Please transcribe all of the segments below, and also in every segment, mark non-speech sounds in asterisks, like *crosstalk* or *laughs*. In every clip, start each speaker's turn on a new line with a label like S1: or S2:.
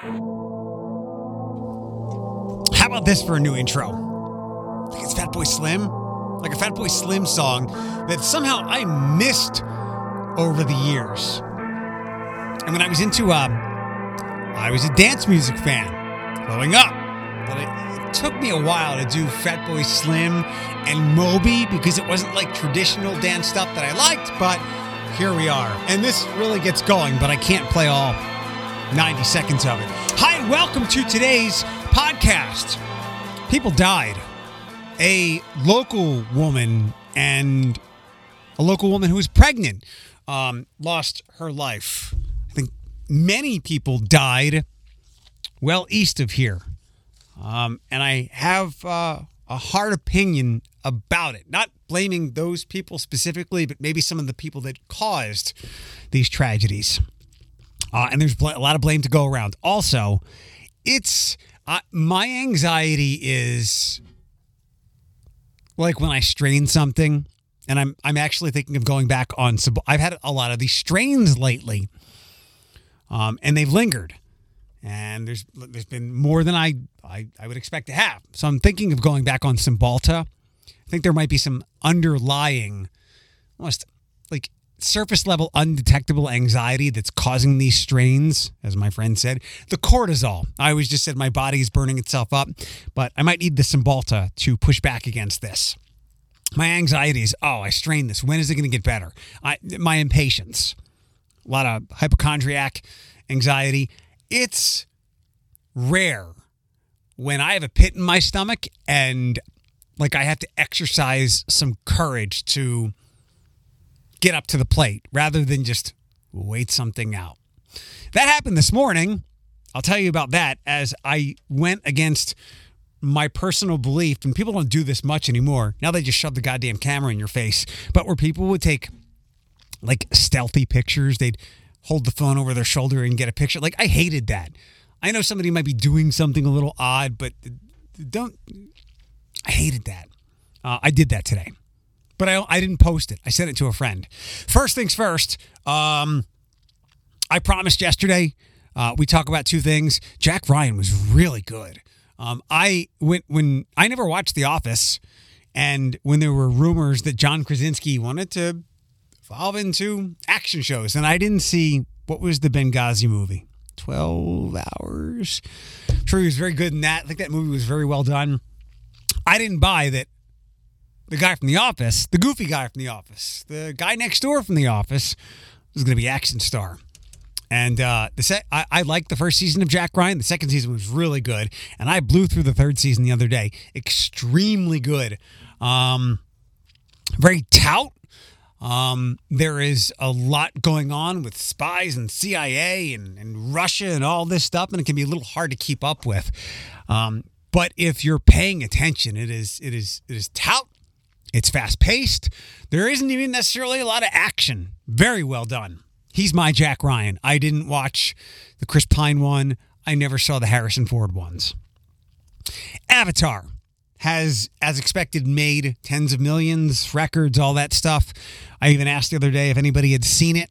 S1: How about this for a new intro? Think it's Fatboy Slim, like a Fatboy Slim song that somehow I missed over the years. And when I was into, um, I was a dance music fan growing up, but it, it took me a while to do Fatboy Slim and Moby because it wasn't like traditional dance stuff that I liked, but here we are. And this really gets going, but I can't play all 90 seconds of it. Hi, and welcome to today's podcast. People died. A local woman and a local woman who was pregnant um, lost her life. I think many people died well east of here. Um, and I have uh, a hard opinion about it. Not blaming those people specifically, but maybe some of the people that caused these tragedies. Uh, and there's bl- a lot of blame to go around. Also, it's uh, my anxiety is like when I strain something, and I'm I'm actually thinking of going back on. Sub- I've had a lot of these strains lately, um, and they've lingered, and there's there's been more than I, I I would expect to have. So I'm thinking of going back on Cymbalta. I think there might be some underlying, almost like surface level undetectable anxiety that's causing these strains, as my friend said. The cortisol. I always just said my body is burning itself up, but I might need the Cymbalta to push back against this. My anxiety is, oh, I strained this. When is it going to get better? I, my impatience, a lot of hypochondriac anxiety. It's rare when I have a pit in my stomach and like I have to exercise some courage to get up to the plate rather than just wait something out. That happened this morning. I'll tell you about that as I went against my personal belief, and people don't do this much anymore. Now they just shove the goddamn camera in your face. But where people would take like stealthy pictures, they'd hold the phone over their shoulder and get a picture. Like I hated that. I know somebody might be doing something a little odd, but don't. I hated that. Uh, I did that today but I, I didn't post it. I sent it to a friend. First things first, um, I promised yesterday uh, we talk about two things. Jack Ryan was really good. Um, I went when I never watched The Office, and when there were rumors that John Krasinski wanted to evolve into action shows, and I didn't see what was the Benghazi movie. 12 hours. I'm sure he was very good in that. I think that movie was very well done. I didn't buy that the guy from The Office, the goofy guy from The Office, the guy next door from The Office was going to be action star. And uh, the set, I, I liked the first season of Jack Ryan. The second season was really good, and I blew through the third season the other day. Extremely good. Um, very tout. Um, there is a lot going on with spies and CIA and, and Russia and all this stuff, and it can be a little hard to keep up with. Um, but if you're paying attention, it is it is it is tout it's fast paced. There isn't even necessarily a lot of action. Very well done. He's my Jack Ryan. I didn't watch the Chris Pine one. I never saw the Harrison Ford ones. Avatar has, as expected, made tens of millions, records, all that stuff. I even asked the other day if anybody had seen it.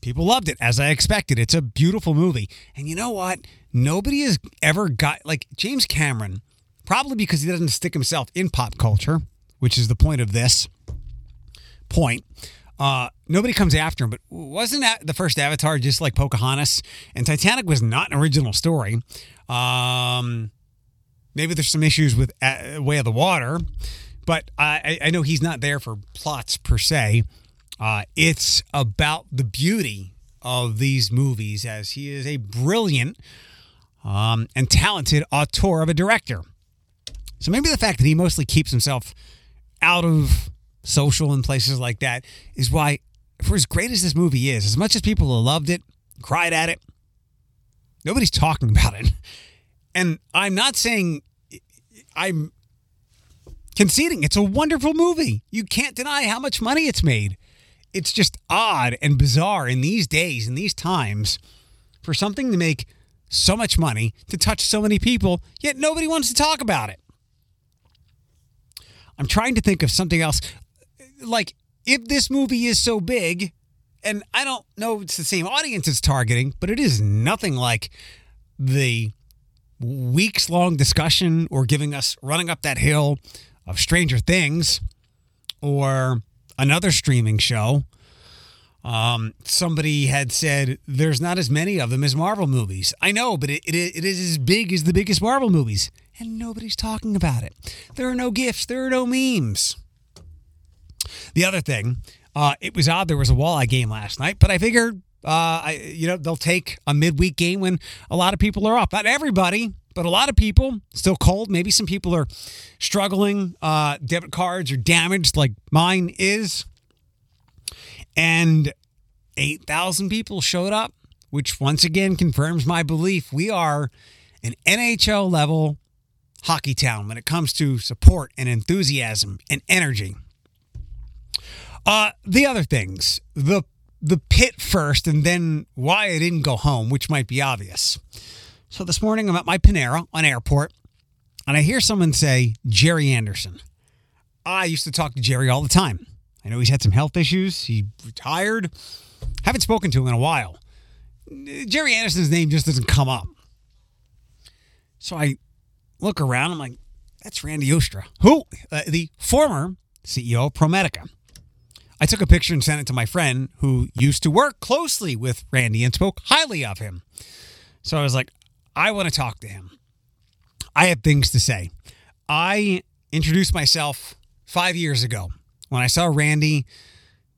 S1: People loved it, as I expected. It's a beautiful movie. And you know what? Nobody has ever got, like, James Cameron, probably because he doesn't stick himself in pop culture which is the point of this point. Uh, nobody comes after him, but wasn't that the first Avatar just like Pocahontas? And Titanic was not an original story. Um, maybe there's some issues with uh, Way of the Water, but I, I know he's not there for plots per se. Uh, it's about the beauty of these movies, as he is a brilliant um, and talented auteur of a director. So maybe the fact that he mostly keeps himself out of social and places like that is why, for as great as this movie is, as much as people loved it, cried at it, nobody's talking about it. *laughs* And I'm not saying I'm conceding it's a wonderful movie. You can't deny how much money it's made. It's just odd and bizarre in these days, in these times, for something to make so much money, to touch so many people, yet nobody wants to talk about it. I'm trying to think of something else. Like, if this movie is so big and I don't know it's the same audience it's targeting, but it is nothing like the weeks long discussion or giving us running up that hill of Stranger Things or another streaming show. Um, somebody had said there's not as many of them as Marvel movies. I know, but it, it, it is as big as the biggest Marvel movies, and nobody's talking about it. There are no gifts, there are no memes. The other thing, uh, it was odd there was a walleye game last night, but I figured, uh, I you know they'll take a midweek game when a lot of people are off. Not everybody, but a lot of people still cold. Maybe some people are struggling. Uh, debit cards are damaged, like mine is, and eight thousand people showed up, which once again confirms my belief we are an NHL level hockey town when it comes to support and enthusiasm and energy. Uh, the other things, the the pit first, and then why I didn't go home, which might be obvious. So this morning I'm at my Panera on airport, and I hear someone say Jerry Anderson. I used to talk to Jerry all the time. I know he's had some health issues. He retired. Haven't spoken to him in a while. Jerry Anderson's name just doesn't come up. So I look around. I'm like, that's Randy Oostra, who uh, the former CEO of ProMedica. I took a picture and sent it to my friend who used to work closely with Randy and spoke highly of him. So I was like, I want to talk to him. I have things to say. I introduced myself five years ago when I saw Randy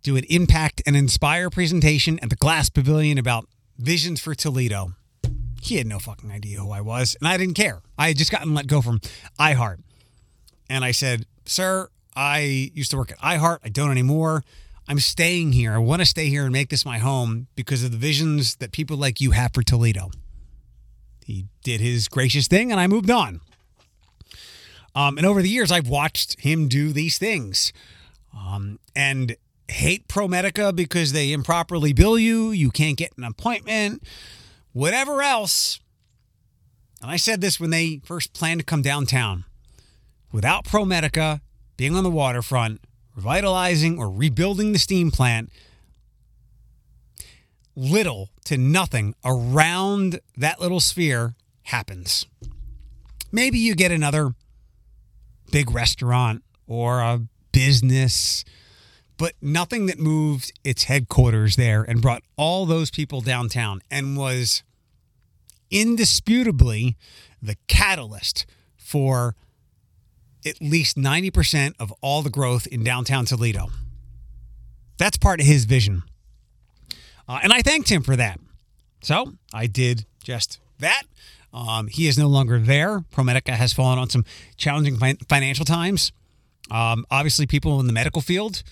S1: do an impact and inspire presentation at the Glass Pavilion about visions for Toledo. He had no fucking idea who I was, and I didn't care. I had just gotten let go from iHeart. And I said, Sir, I used to work at iHeart. I don't anymore. I'm staying here. I want to stay here and make this my home because of the visions that people like you have for Toledo. He did his gracious thing and I moved on. Um, and over the years, I've watched him do these things um, and hate ProMedica because they improperly bill you. You can't get an appointment, whatever else. And I said this when they first planned to come downtown. Without ProMedica being on the waterfront, revitalizing or rebuilding the steam plant, little to nothing around that little sphere happens. Maybe you get another big restaurant or a business, but nothing that moved its headquarters there and brought all those people downtown and was indisputably the catalyst for at least 90% of all the growth in downtown Toledo. That's part of his vision. Uh, and I thanked him for that. So I did just that. Um, he is no longer there. ProMedica has fallen on some challenging fi- financial times. Um, obviously, people in the medical field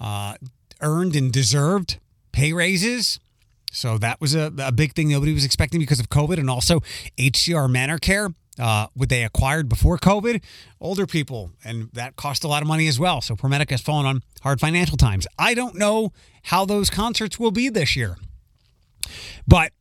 S1: uh, earned and deserved pay raises. So that was a, a, big thing nobody was expecting because of COVID and also HCR Manor Care. Uh, what they acquired before COVID, older people, and that cost a lot of money as well. So ProMedica has fallen on hard financial times. I don't know how those concerts will be this year, but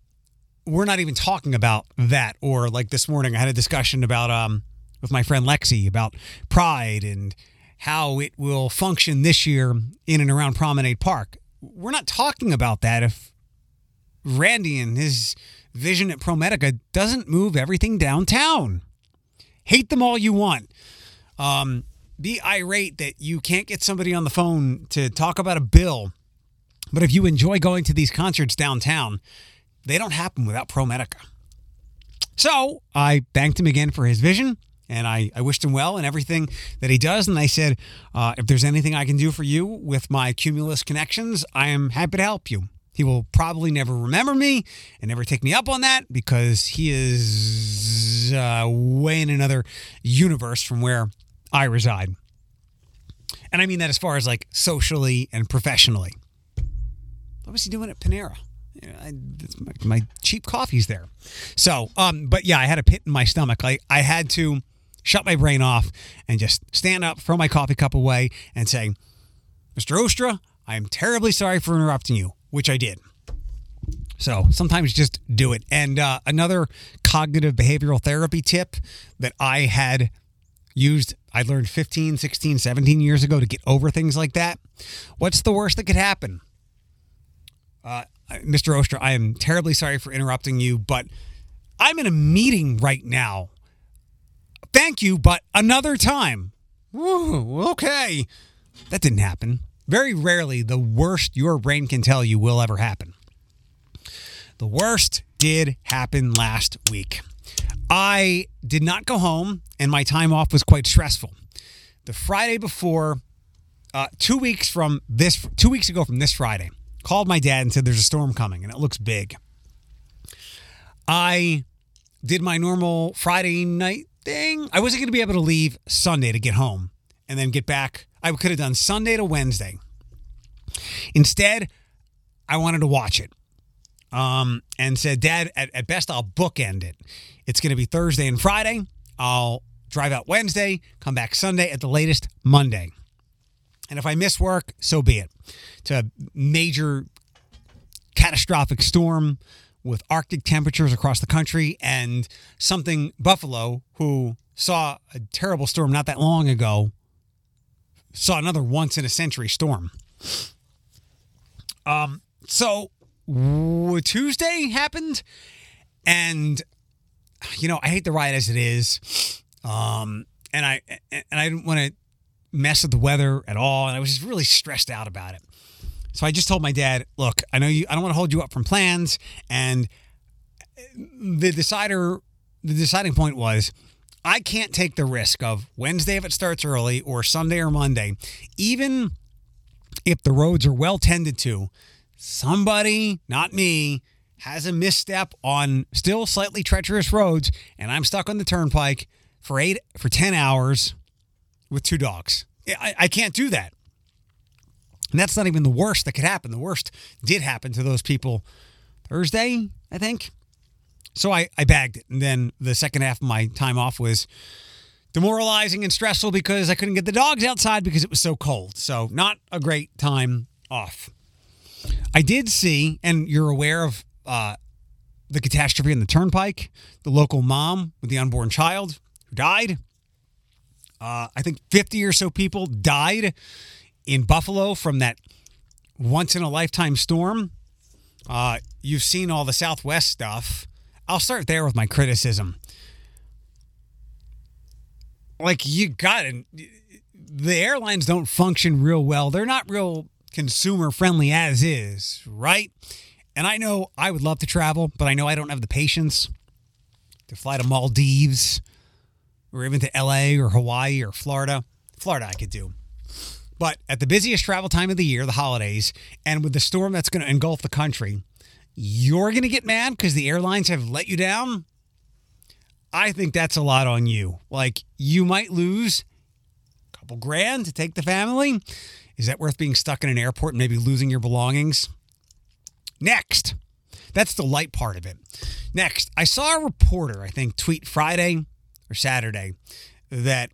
S1: we're not even talking about that. Or like this morning, I had a discussion about um with my friend Lexi about Pride and how it will function this year in and around Promenade Park. We're not talking about that if Randy and his vision at ProMedica doesn't move everything downtown. Hate them all you want. Um, be irate that you can't get somebody on the phone to talk about a bill. But if you enjoy going to these concerts downtown, they don't happen without ProMedica. So I thanked him again for his vision and I, I wished him well and everything that he does. And I said, uh, if there's anything I can do for you with my Cumulus connections, I am happy to help you. He will probably never remember me and never take me up on that because he is uh, way in another universe from where I reside. And I mean that as far as like socially and professionally. What was he doing at Panera? I, my, my, cheap coffee's there. So, um, but yeah, I had a pit in my stomach. I, I had to shut my brain off and just stand up, throw my coffee cup away, and say, Mr. Oostra, I am terribly sorry for interrupting you which I did. So sometimes just do it. And uh, another cognitive behavioral therapy tip that I had used, I learned 15, 16, 17 years ago to get over things like that. What's the worst that could happen? Uh, Mr. Oostra, I am terribly sorry for interrupting you, but I'm in a meeting right now. Thank you, but another time. Woo, okay. That didn't happen. Very rarely, the worst your brain can tell you will ever happen. The worst did happen last week. I did not go home, and my time off was quite stressful. The Friday before, uh, two weeks from this, two weeks ago from this Friday, called my dad and said there's a storm coming and it looks big. I did my normal Friday night thing. I wasn't going to be able to leave Sunday to get home and then get back. I could have done Sunday to Wednesday. Instead, I wanted to watch it um, and said, Dad, at, at best, I'll bookend it. It's going to be Thursday and Friday. I'll drive out Wednesday, come back Sunday, at the latest Monday. And if I miss work, so be it. It's a major catastrophic storm with Arctic temperatures across the country and something Buffalo, who saw a terrible storm not that long ago, saw another once in a century storm. Um, so Tuesday happened, and you know I hate the ride as it is, um, and I and I didn't want to mess with the weather at all, and I was just really stressed out about it. So I just told my dad, "Look, I know you. I don't want to hold you up from plans." And uh, the decider, the deciding point was, I can't take the risk of Wednesday if it starts early or Sunday or Monday, even if the roads are well tended to. Somebody, not me, has a misstep on still slightly treacherous roads, and I'm stuck on the turnpike for eight for ten hours with two dogs. I, I can't do that. And that's not even the worst that could happen. The worst did happen to those people Thursday, I think. So I, I bagged it. And then the second half of my time off was demoralizing and stressful because I couldn't get the dogs outside because it was so cold. So not a great time off. I did see, and you're aware of uh, the catastrophe on the turnpike, the local mom with the unborn child who died. Uh, I think 50 or so people died in Buffalo from that once in a lifetime storm. Uh, you've seen all the Southwest stuff. I'll start there with my criticism. Like, you got it. The airlines don't function real well. They're not real consumer friendly as is, right? And I know I would love to travel, but I know I don't have the patience to fly to Maldives or even to LA or Hawaii or Florida. Florida, I could do. But at the busiest travel time of the year, the holidays, and with the storm that's going to engulf the country, you're going to get mad because the airlines have let you down. I think that's a lot on you. Like, you might lose a couple grand to take the family. Is that worth being stuck in an airport and maybe losing your belongings? Next, that's the light part of it. Next, I saw a reporter, I think, tweet Friday or Saturday that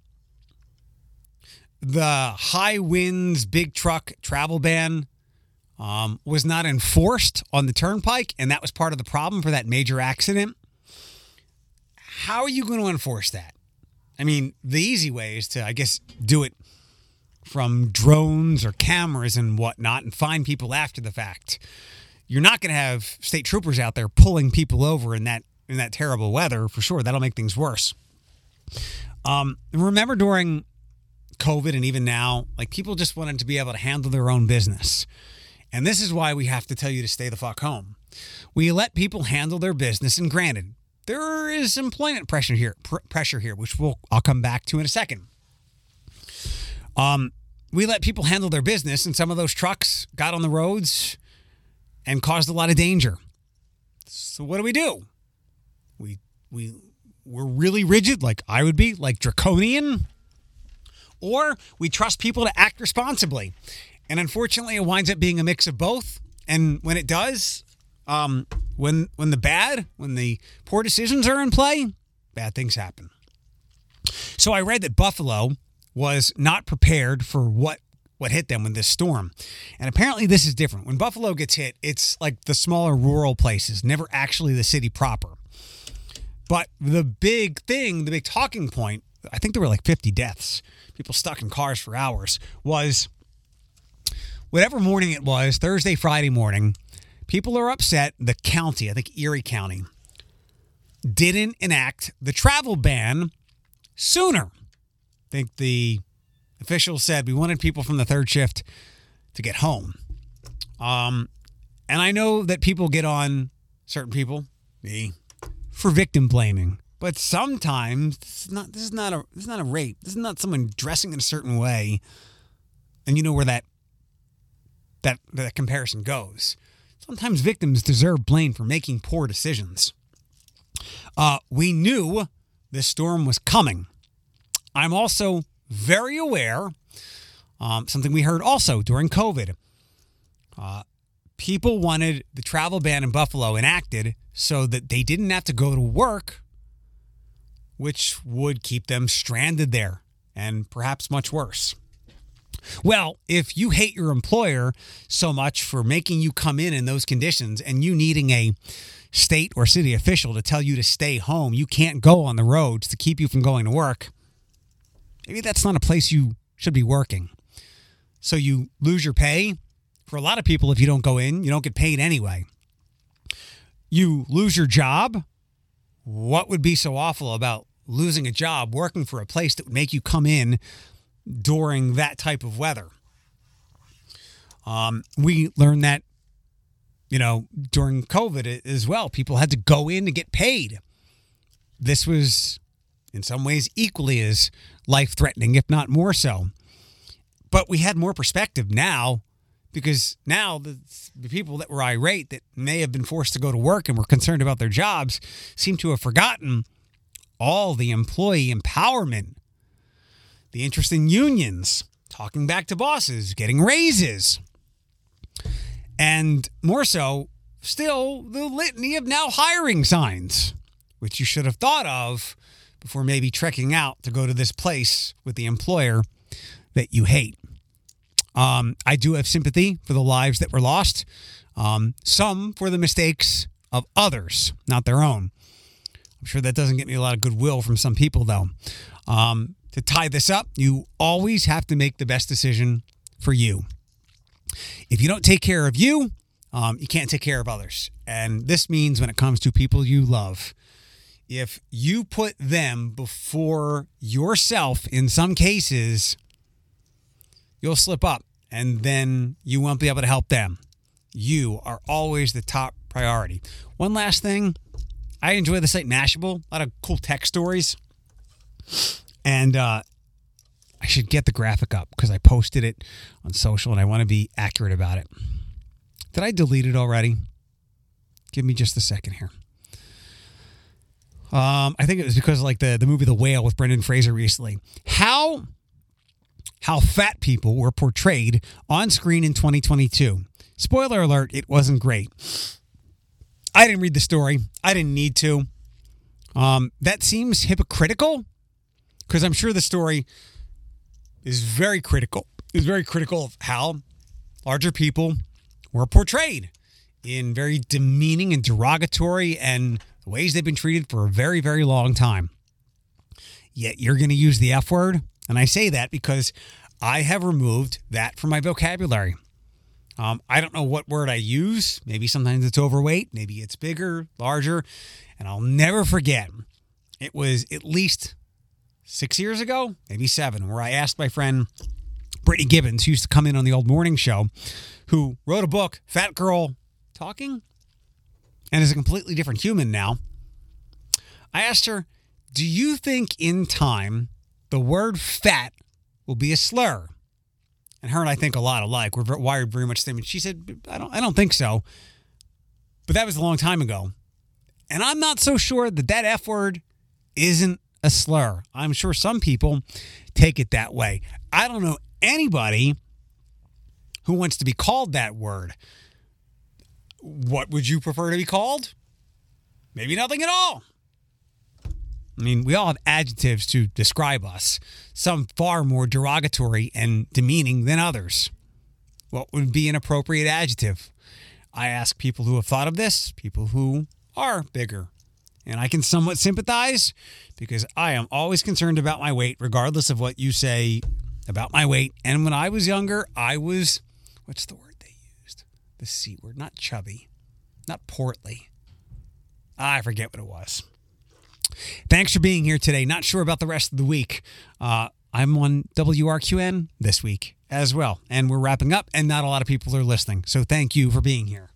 S1: the high winds, big truck travel ban um, was not enforced on the turnpike, and that was part of the problem for that major accident. How are you going to enforce that? I mean, the easy way is to, I guess, do it from drones or cameras and whatnot and find people after the fact. You're not going to have state troopers out there pulling people over in that in that terrible weather for sure. That'll make things worse. Um, remember during COVID and even now, like people just wanted to be able to handle their own business. And this is why we have to tell you to stay the fuck home. We let people handle their business, and granted, there is employment pressure here, pr- pressure here, which we'll I'll come back to in a second. Um, we let people handle their business, and some of those trucks got on the roads and caused a lot of danger. So what do we do? We we we're really rigid, like I would be, like draconian, or we trust people to act responsibly. And unfortunately, it winds up being a mix of both. And when it does, um, when when the bad, when the poor decisions are in play, bad things happen. So I read that Buffalo was not prepared for what what hit them with this storm. And apparently this is different. When Buffalo gets hit, it's like the smaller rural places, never actually the city proper. But the big thing, the big talking point, I think there were like 50 deaths, people stuck in cars for hours, was whatever morning it was, Thursday, Friday morning, people are upset the county, I think Erie County, didn't enact the travel ban sooner. I think the officials said we wanted people from the third shift to get home. Um, and I know that people get on certain people, me, for victim blaming. But sometimes this is not this is not a this is not a rape. This is not someone dressing in a certain way. And you know where that that that comparison goes. Sometimes victims deserve blame for making poor decisions. Uh, we knew this storm was coming. I'm also very aware, um, something we heard also during COVID. Uh, people wanted the travel ban in Buffalo enacted so that they didn't have to go to work, which would keep them stranded there and perhaps much worse. Well, if you hate your employer so much for making you come in in those conditions and you needing a state or city official to tell you to stay home, you can't go on the roads to keep you from going to work, maybe that's not a place you should be working. So you lose your pay. For a lot of people, if you don't go in, you don't get paid anyway. You lose your job. What would be so awful about losing a job working for a place that would make you come in during that type of weather? Um, we learned that, you know, during COVID as well. People had to go in to get paid. This was, in some ways, equally as life threatening, if not more so. But we had more perspective now because now the, the, people that were irate that may have been forced to go to work and were concerned about their jobs seem to have forgotten all the employee empowerment, the interest in unions, talking back to bosses, getting raises, and more so, still the litany of now hiring signs, which you should have thought of before maybe trekking out to go to this place with the employer that you hate. Um, I do have sympathy for the lives that were lost, um, some for the mistakes of others, not their own. I'm sure that doesn't get me a lot of goodwill from some people, though. Um, to tie this up, you always have to make the best decision for you. If you don't take care of you, um, you can't take care of others. And this means when it comes to people you love, if you put them before yourself in some cases, you'll slip up and then you won't be able to help them. You are always the top priority. One last thing I enjoy the site Mashable, a lot of cool tech stories. And uh, I should get the graphic up because I posted it on social and I want to be accurate about it. Did I delete it already? Give me just a second here. Um, I think it was because like the the movie The Whale with Brendan Fraser recently. How how fat people were portrayed on screen in 2022. Spoiler alert, it wasn't great. I didn't read the story. I didn't need to. Um, that seems hypocritical because I'm sure the story is very critical. Is very critical of how larger people were portrayed in very demeaning and derogatory and ways they've been treated for a very, very long time. Yet you're going to use the F word. And I say that because I have removed that from my vocabulary. Um, I don't know what word I use. Maybe sometimes it's overweight, maybe it's bigger, larger. And I'll never forget, it was at least six years ago, maybe seven, where I asked my friend Brittany Gibbons, who used to come in on the old morning show, who wrote a book, Fat Girl Walking, and is a completely different human now. I asked her, Do you think in time the word fat will be a slur? And her and I think a lot alike. We're wired very much the same. And she said, I don't, I don't think so. But that was a long time ago. And I'm not so sure that that F word isn't a slur. I'm sure some people take it that way. I don't know anybody who wants to be called that word. What would you prefer to be called? Maybe nothing at all. I mean, we all have adjectives to describe us, some far more derogatory and demeaning than others. What would be an appropriate adjective? I ask people who have thought of this, people who are bigger. And I can somewhat sympathize because I am always concerned about my weight, regardless of what you say about my weight. And when I was younger, I was, what's the word they used? The C word, not chubby. not portly. I forget what it was. Thanks for being here today. Not sure about the rest of the week. Uh, I'm on WRQN this week as well, and we're wrapping up, and not a lot of people are listening. So thank you for being here.